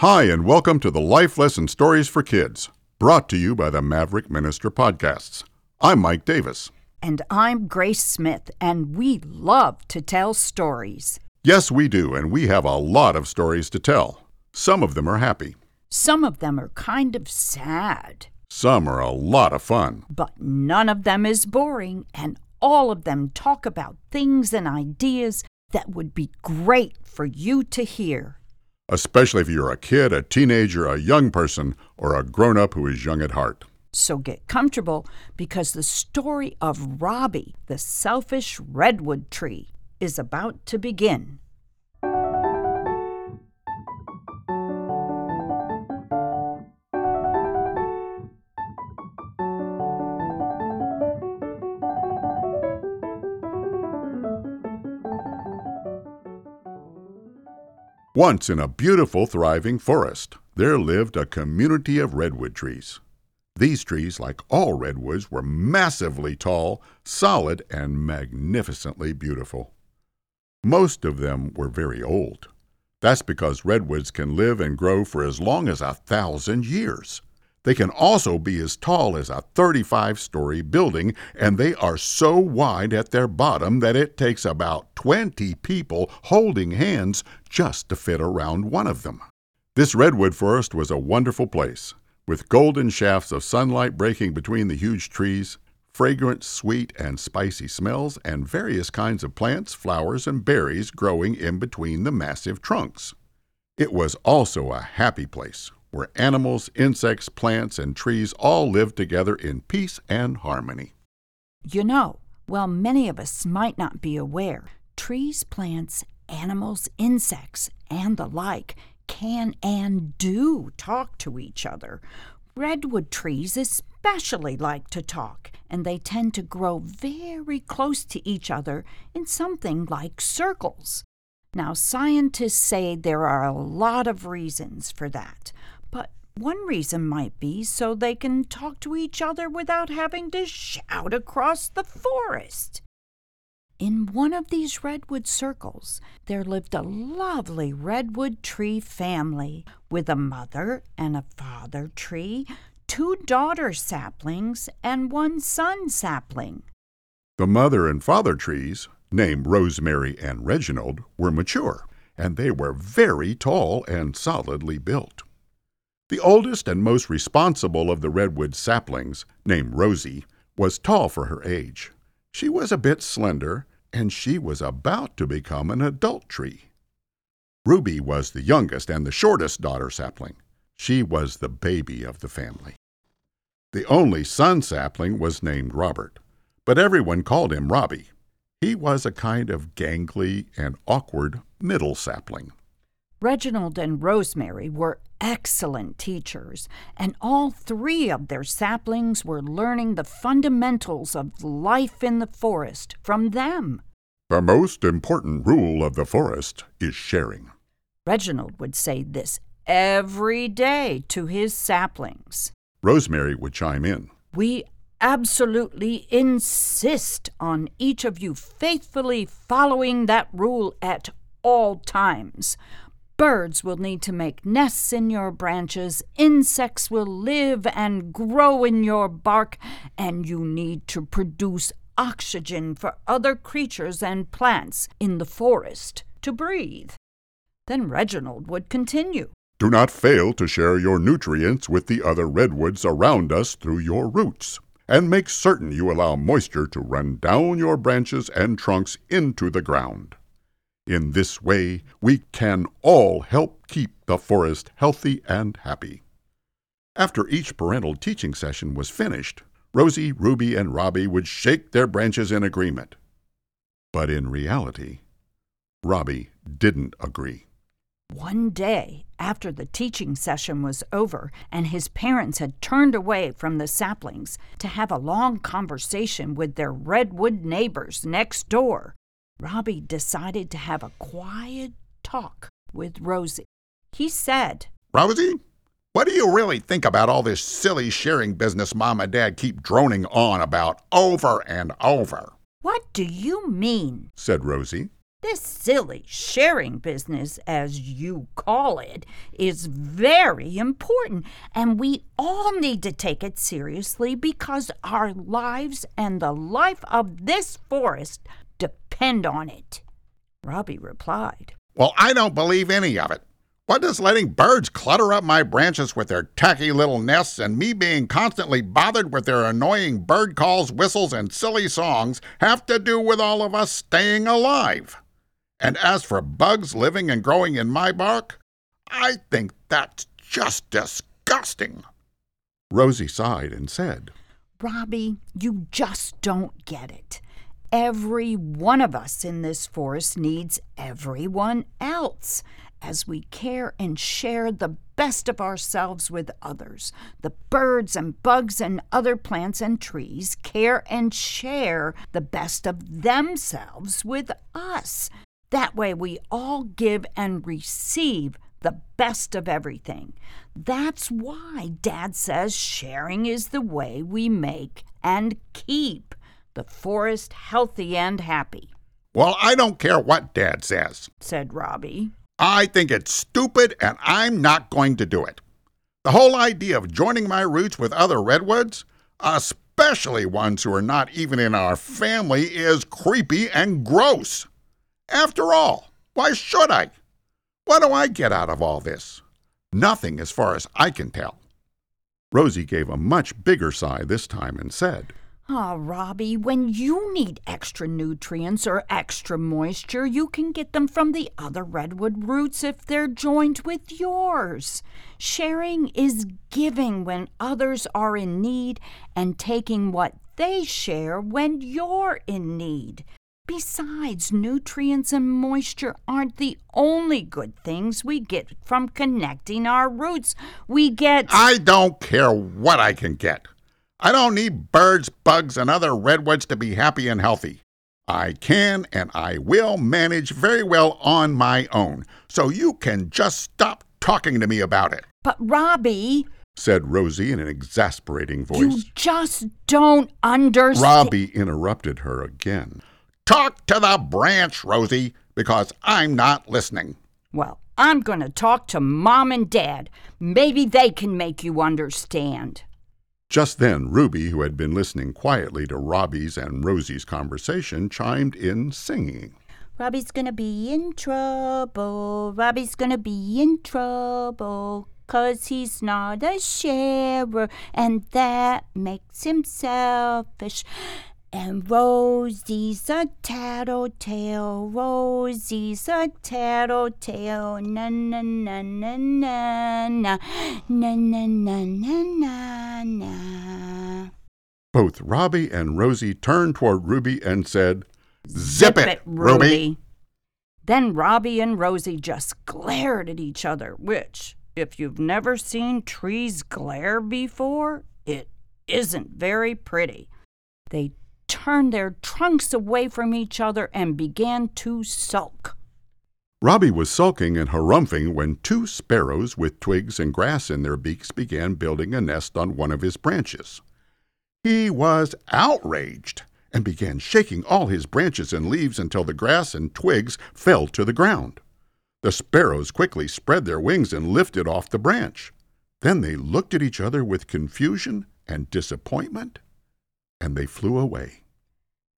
Hi, and welcome to the Life Lesson Stories for Kids, brought to you by the Maverick Minister Podcasts. I'm Mike Davis. And I'm Grace Smith, and we love to tell stories. Yes, we do, and we have a lot of stories to tell. Some of them are happy, Some of them are kind of sad, some are a lot of fun. but none of them is boring, and all of them talk about things and ideas that would be great for you to hear. Especially if you're a kid, a teenager, a young person, or a grown up who is young at heart. So get comfortable because the story of Robby, the selfish redwood tree, is about to begin. Once in a beautiful, thriving forest, there lived a community of redwood trees. These trees, like all redwoods, were massively tall, solid, and magnificently beautiful. Most of them were very old. That's because redwoods can live and grow for as long as a thousand years. They can also be as tall as a 35 story building, and they are so wide at their bottom that it takes about 20 people holding hands just to fit around one of them. This redwood forest was a wonderful place, with golden shafts of sunlight breaking between the huge trees, fragrant, sweet, and spicy smells, and various kinds of plants, flowers, and berries growing in between the massive trunks. It was also a happy place where animals, insects, plants, and trees all live together in peace and harmony. You know, while many of us might not be aware, trees, plants, animals, insects, and the like can and do talk to each other. Redwood trees especially like to talk, and they tend to grow very close to each other in something like circles. Now, scientists say there are a lot of reasons for that, but one reason might be so they can talk to each other without having to shout across the forest. In one of these redwood circles, there lived a lovely redwood tree family with a mother and a father tree, two daughter saplings, and one son sapling. The mother and father trees, named Rosemary and Reginald, were mature, and they were very tall and solidly built. The oldest and most responsible of the redwood saplings, named Rosie, was tall for her age. She was a bit slender, and she was about to become an adult tree. Ruby was the youngest and the shortest daughter sapling. She was the baby of the family. The only son sapling was named Robert, but everyone called him Robby. He was a kind of gangly and awkward middle sapling. Reginald and Rosemary were excellent teachers, and all three of their saplings were learning the fundamentals of life in the forest from them. The most important rule of the forest is sharing. Reginald would say this every day to his saplings. Rosemary would chime in. We absolutely insist on each of you faithfully following that rule at all times. Birds will need to make nests in your branches, insects will live and grow in your bark, and you need to produce oxygen for other creatures and plants in the forest to breathe. Then Reginald would continue. Do not fail to share your nutrients with the other redwoods around us through your roots, and make certain you allow moisture to run down your branches and trunks into the ground. In this way, we can all help keep the forest healthy and happy. After each parental teaching session was finished, Rosie, Ruby, and Robby would shake their branches in agreement. But in reality, Robby didn't agree. One day, after the teaching session was over and his parents had turned away from the saplings to have a long conversation with their redwood neighbors next door, Robby decided to have a quiet talk with Rosie. He said, Rosie, what do you really think about all this silly sharing business Mom and Dad keep droning on about over and over? What do you mean? said Rosie. This silly sharing business, as you call it, is very important, and we all need to take it seriously because our lives and the life of this forest depend on it. Robby replied, Well, I don't believe any of it. What does letting birds clutter up my branches with their tacky little nests and me being constantly bothered with their annoying bird calls, whistles, and silly songs have to do with all of us staying alive? And as for bugs living and growing in my bark, I think that's just disgusting. Rosie sighed and said, Robby, you just don't get it. Every one of us in this forest needs everyone else as we care and share the best of ourselves with others. The birds and bugs and other plants and trees care and share the best of themselves with us. That way, we all give and receive the best of everything. That's why Dad says sharing is the way we make and keep the forest healthy and happy. Well, I don't care what Dad says, said Robby. I think it's stupid and I'm not going to do it. The whole idea of joining my roots with other redwoods, especially ones who are not even in our family, is creepy and gross. After all, why should I? What do I get out of all this? Nothing, as far as I can tell. Rosie gave a much bigger sigh this time and said, Ah, oh, Robby, when you need extra nutrients or extra moisture, you can get them from the other redwood roots if they're joined with yours. Sharing is giving when others are in need and taking what they share when you're in need. Besides, nutrients and moisture aren't the only good things we get from connecting our roots. We get. I don't care what I can get. I don't need birds, bugs, and other redwoods to be happy and healthy. I can and I will manage very well on my own, so you can just stop talking to me about it. But, Robby, said Rosie in an exasperating voice. You just don't understand. Robby interrupted her again. Talk to the branch, Rosie, because I'm not listening. Well, I'm going to talk to Mom and Dad. Maybe they can make you understand. Just then, Ruby, who had been listening quietly to Robby's and Rosie's conversation, chimed in singing. Robby's gonna be in trouble. Robby's gonna be in trouble. Cause he's not a sharer, and that makes him selfish. And Rosie's a tattletale, Rosie's a tattletale, na na na na na na, na na na na na na. Both Robby and Rosie turned toward Ruby and said, Zip, Zip it, it, Ruby. Ruby. Then Robby and Rosie just glared at each other, which, if you've never seen trees glare before, it isn't very pretty. They turned their trunks away from each other and began to sulk. Robby was sulking and harumphing when two sparrows with twigs and grass in their beaks began building a nest on one of his branches. He was outraged and began shaking all his branches and leaves until the grass and twigs fell to the ground. The sparrows quickly spread their wings and lifted off the branch. Then they looked at each other with confusion and disappointment and they flew away.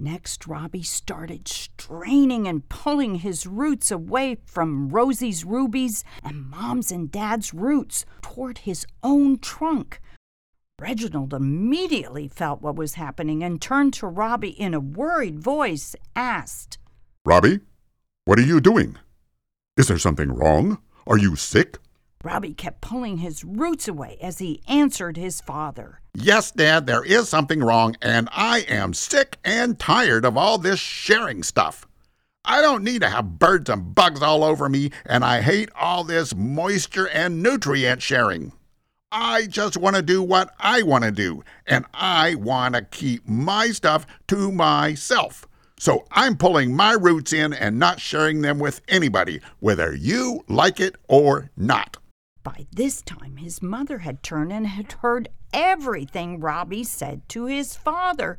Next, Robby started straining and pulling his roots away from Rosie's rubies and Mom's and Dad's roots toward his own trunk. Reginald immediately felt what was happening and turned to Robby in a worried voice, asked, Robby, what are you doing? Is there something wrong? Are you sick? Robby kept pulling his roots away as he answered his father. Yes, Dad, there is something wrong, and I am sick and tired of all this sharing stuff. I don't need to have birds and bugs all over me, and I hate all this moisture and nutrient sharing. I just want to do what I want to do, and I want to keep my stuff to myself. So I'm pulling my roots in and not sharing them with anybody, whether you like it or not. By this time, his mother had turned and had heard everything Robby said to his father.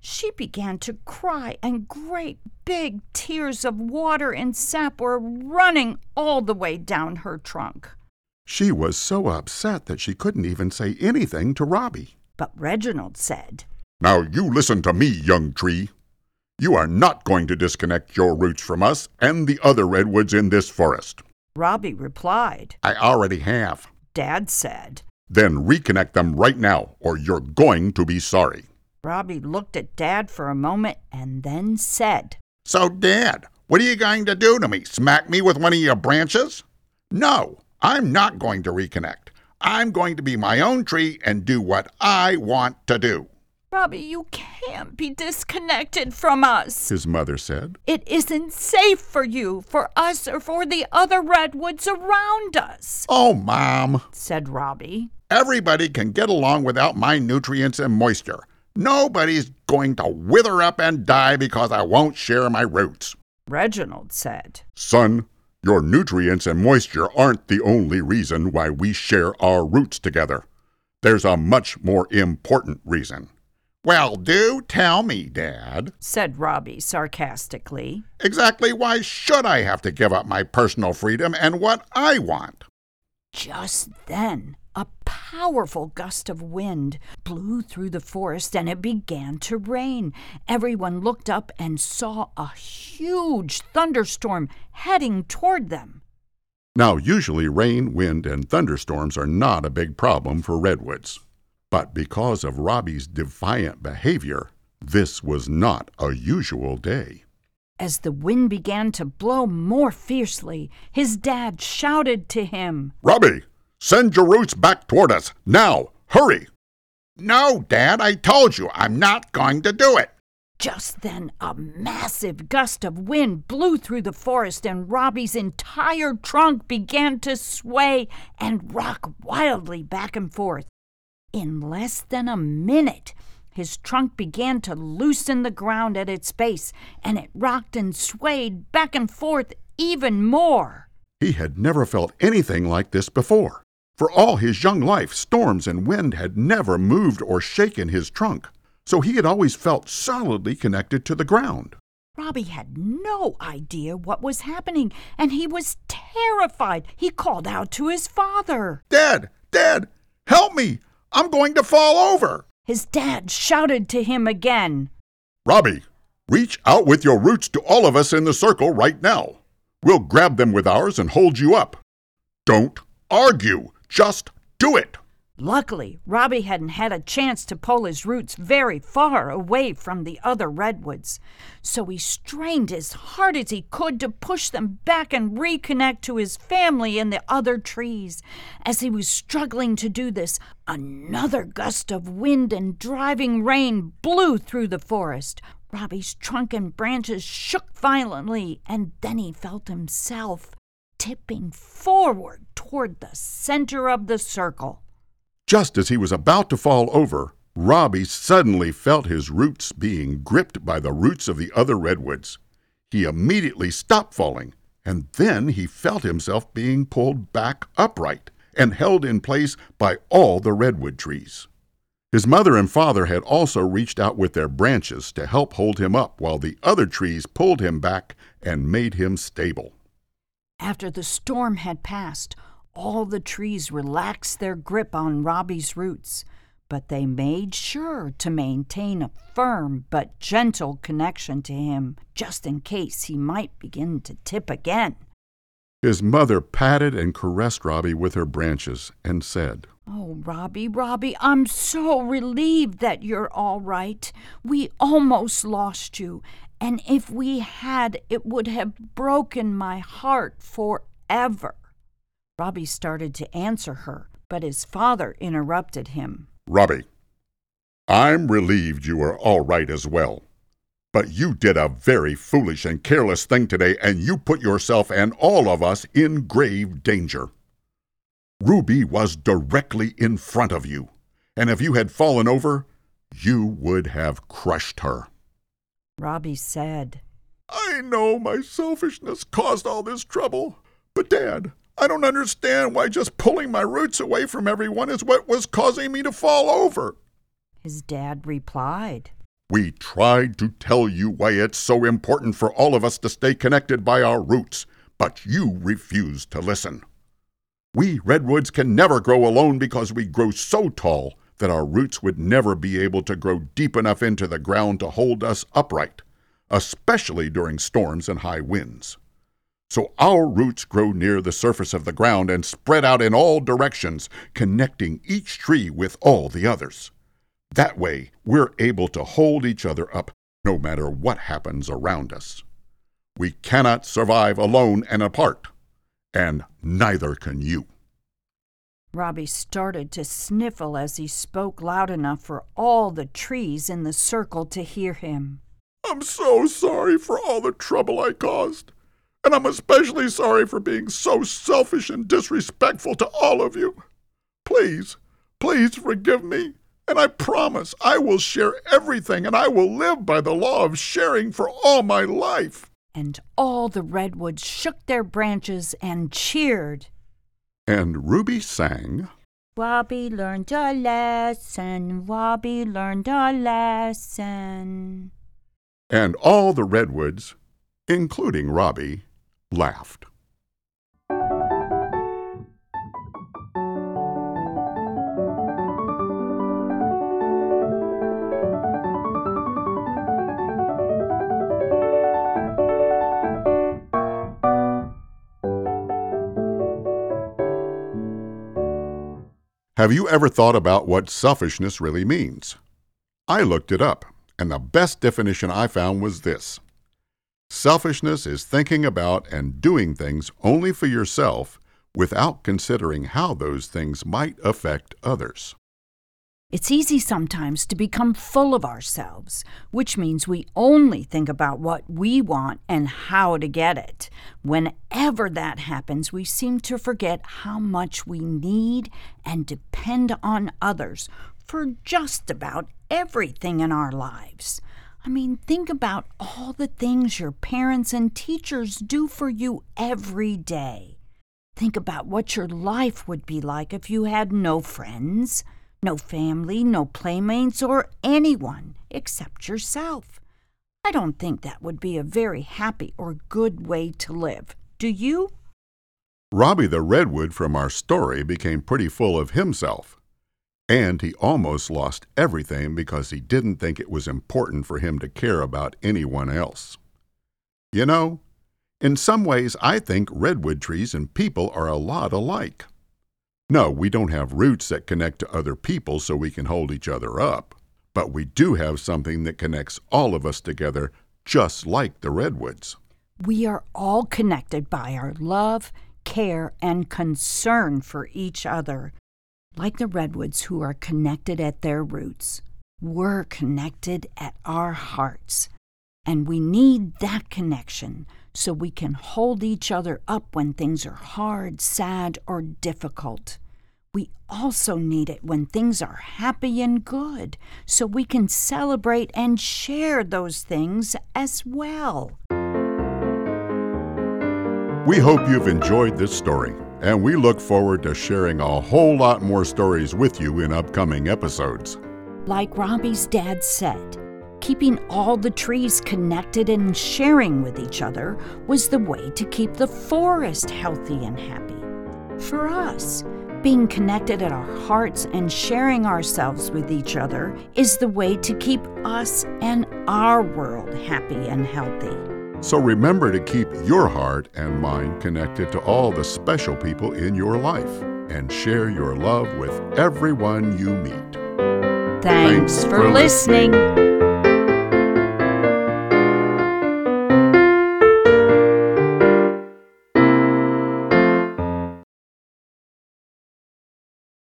she began to cry, and great big tears of water and sap were running all the way down her trunk. She was so upset that she couldn't even say anything to Robby. But Reginald said, Now you listen to me, young tree. You are not going to disconnect your roots from us and the other redwoods in this forest. Robby replied, I already have. Dad said. Then reconnect them right now, or you're going to be sorry. Robby looked at Dad for a moment and then said, So, Dad, what are you going to do to me? Smack me with one of your branches? No, I'm not going to reconnect. I'm going to be my own tree and do what I want to do. Robby, you can't be disconnected from us. His mother said. It isn't safe for you, for us, or for the other redwoods around us, Oh, Mom, said Robby. everybody can get along without my nutrients and moisture. Nobody's going to wither up and die because I won't share my roots. Reginald said, Son, your nutrients and moisture aren't the only reason why we share our roots together. There's a much more important reason. Well, do tell me, Dad. said Robby sarcastically. Exactly why should I have to give up my personal freedom and what I want? Just then, a powerful gust of wind blew through the forest and it began to rain. Everyone looked up and saw a huge thunderstorm heading toward them. Now, usually rain, wind, and thunderstorms are not a big problem for redwoods. But because of Robby's defiant behavior, this was not a usual day. As the wind began to blow more fiercely, his dad shouted to him, Robby, send your roots back toward us. Now, hurry! No, Dad, I told you I'm not going to do it. Just then, a massive gust of wind blew through the forest, and Robby's entire trunk began to sway and rock wildly back and forth. In less than a minute, his trunk began to loosen the ground at its base, and it rocked and swayed back and forth even more. He had never felt anything like this before. For all his young life, storms and wind had never moved or shaken his trunk, so he had always felt solidly connected to the ground. Robby had no idea what was happening, and he was terrified. He called out to his father. Dad, Dad, help me! I'm going to fall over! His dad shouted to him again. Robby, reach out with your roots to all of us in the circle right now. We'll grab them with ours and hold you up. Don't argue, just do it. Luckily, Robby hadn't had a chance to pull his roots very far away from the other redwoods, so he strained as hard as he could to push them back and reconnect to his family in the other trees. As he was struggling to do this, another gust of wind and driving rain blew through the forest. Robby's trunk and branches shook violently, and then he felt himself tipping forward toward the center of the circle. Just as he was about to fall over, Robby suddenly felt his roots being gripped by the roots of the other redwoods. He immediately stopped falling, and then he felt himself being pulled back upright and held in place by all the redwood trees. His mother and father had also reached out with their branches to help hold him up while the other trees pulled him back and made him stable. After the storm had passed, all the trees relaxed their grip on Robby's roots, but they made sure to maintain a firm but gentle connection to him, just in case he might begin to tip again. His mother patted and caressed Robby with her branches and said, Oh, Robby, Robby, I'm so relieved that you're all right. We almost lost you, and if we had, it would have broken my heart forever. Robby started to answer her, but his father interrupted him. Robby, I'm relieved you are all right as well. But you did a very foolish and careless thing today, and you put yourself and all of us in grave danger. Ruby was directly in front of you, and if you had fallen over, you would have crushed her. Robby said, I know my selfishness caused all this trouble, but Dad, I don't understand why just pulling my roots away from everyone is what was causing me to fall over. His dad replied, We tried to tell you why it's so important for all of us to stay connected by our roots, but you refused to listen. We redwoods can never grow alone because we grow so tall that our roots would never be able to grow deep enough into the ground to hold us upright, especially during storms and high winds. So our roots grow near the surface of the ground and spread out in all directions, connecting each tree with all the others. That way, we're able to hold each other up no matter what happens around us. We cannot survive alone and apart, and neither can you. Robby started to sniffle as he spoke loud enough for all the trees in the circle to hear him. I'm so sorry for all the trouble I caused, and I'm especially sorry for being so selfish and disrespectful to all of you. Please, please forgive me, and I promise I will share everything and I will live by the law of sharing for all my life. And all the redwoods shook their branches and cheered. And Ruby sang, Wabi learned a lesson, Wabi learned a lesson. and all the redwoods, including Robby, laughed. Have you ever thought about what selfishness really means? I looked it up, and the best definition I found was this Selfishness is thinking about and doing things only for yourself without considering how those things might affect others. It's easy sometimes to become full of ourselves, which means we only think about what we want and how to get it. Whenever that happens, we seem to forget how much we need and depend on others for just about everything in our lives. I mean, think about all the things your parents and teachers do for you every day. Think about what your life would be like if you had no friends, no family, no playmates, or anyone except yourself. I don't think that would be a very happy or good way to live. Do you? Robby the Redwood from our story became pretty full of himself. And he almost lost everything because he didn't think it was important for him to care about anyone else. You know, in some ways, I think redwood trees and people are a lot alike. No, we don't have roots that connect to other people so we can hold each other up, but we do have something that connects all of us together just like the redwoods. We are all connected by our love, care, and concern for each other. Like the redwoods who are connected at their roots, we're connected at our hearts. And we need that connection so we can hold each other up when things are hard, sad, or difficult. We also need it when things are happy and good so we can celebrate and share those things as well. We hope you've enjoyed this story, and we look forward to sharing a whole lot more stories with you in upcoming episodes. Like Robby's dad said, keeping all the trees connected and sharing with each other was the way to keep the forest healthy and happy. For us, being connected at our hearts and sharing ourselves with each other is the way to keep us and our world happy and healthy. So remember to keep your heart and mind connected to all the special people in your life and share your love with everyone you meet. Thanks, Thanks for, for listening.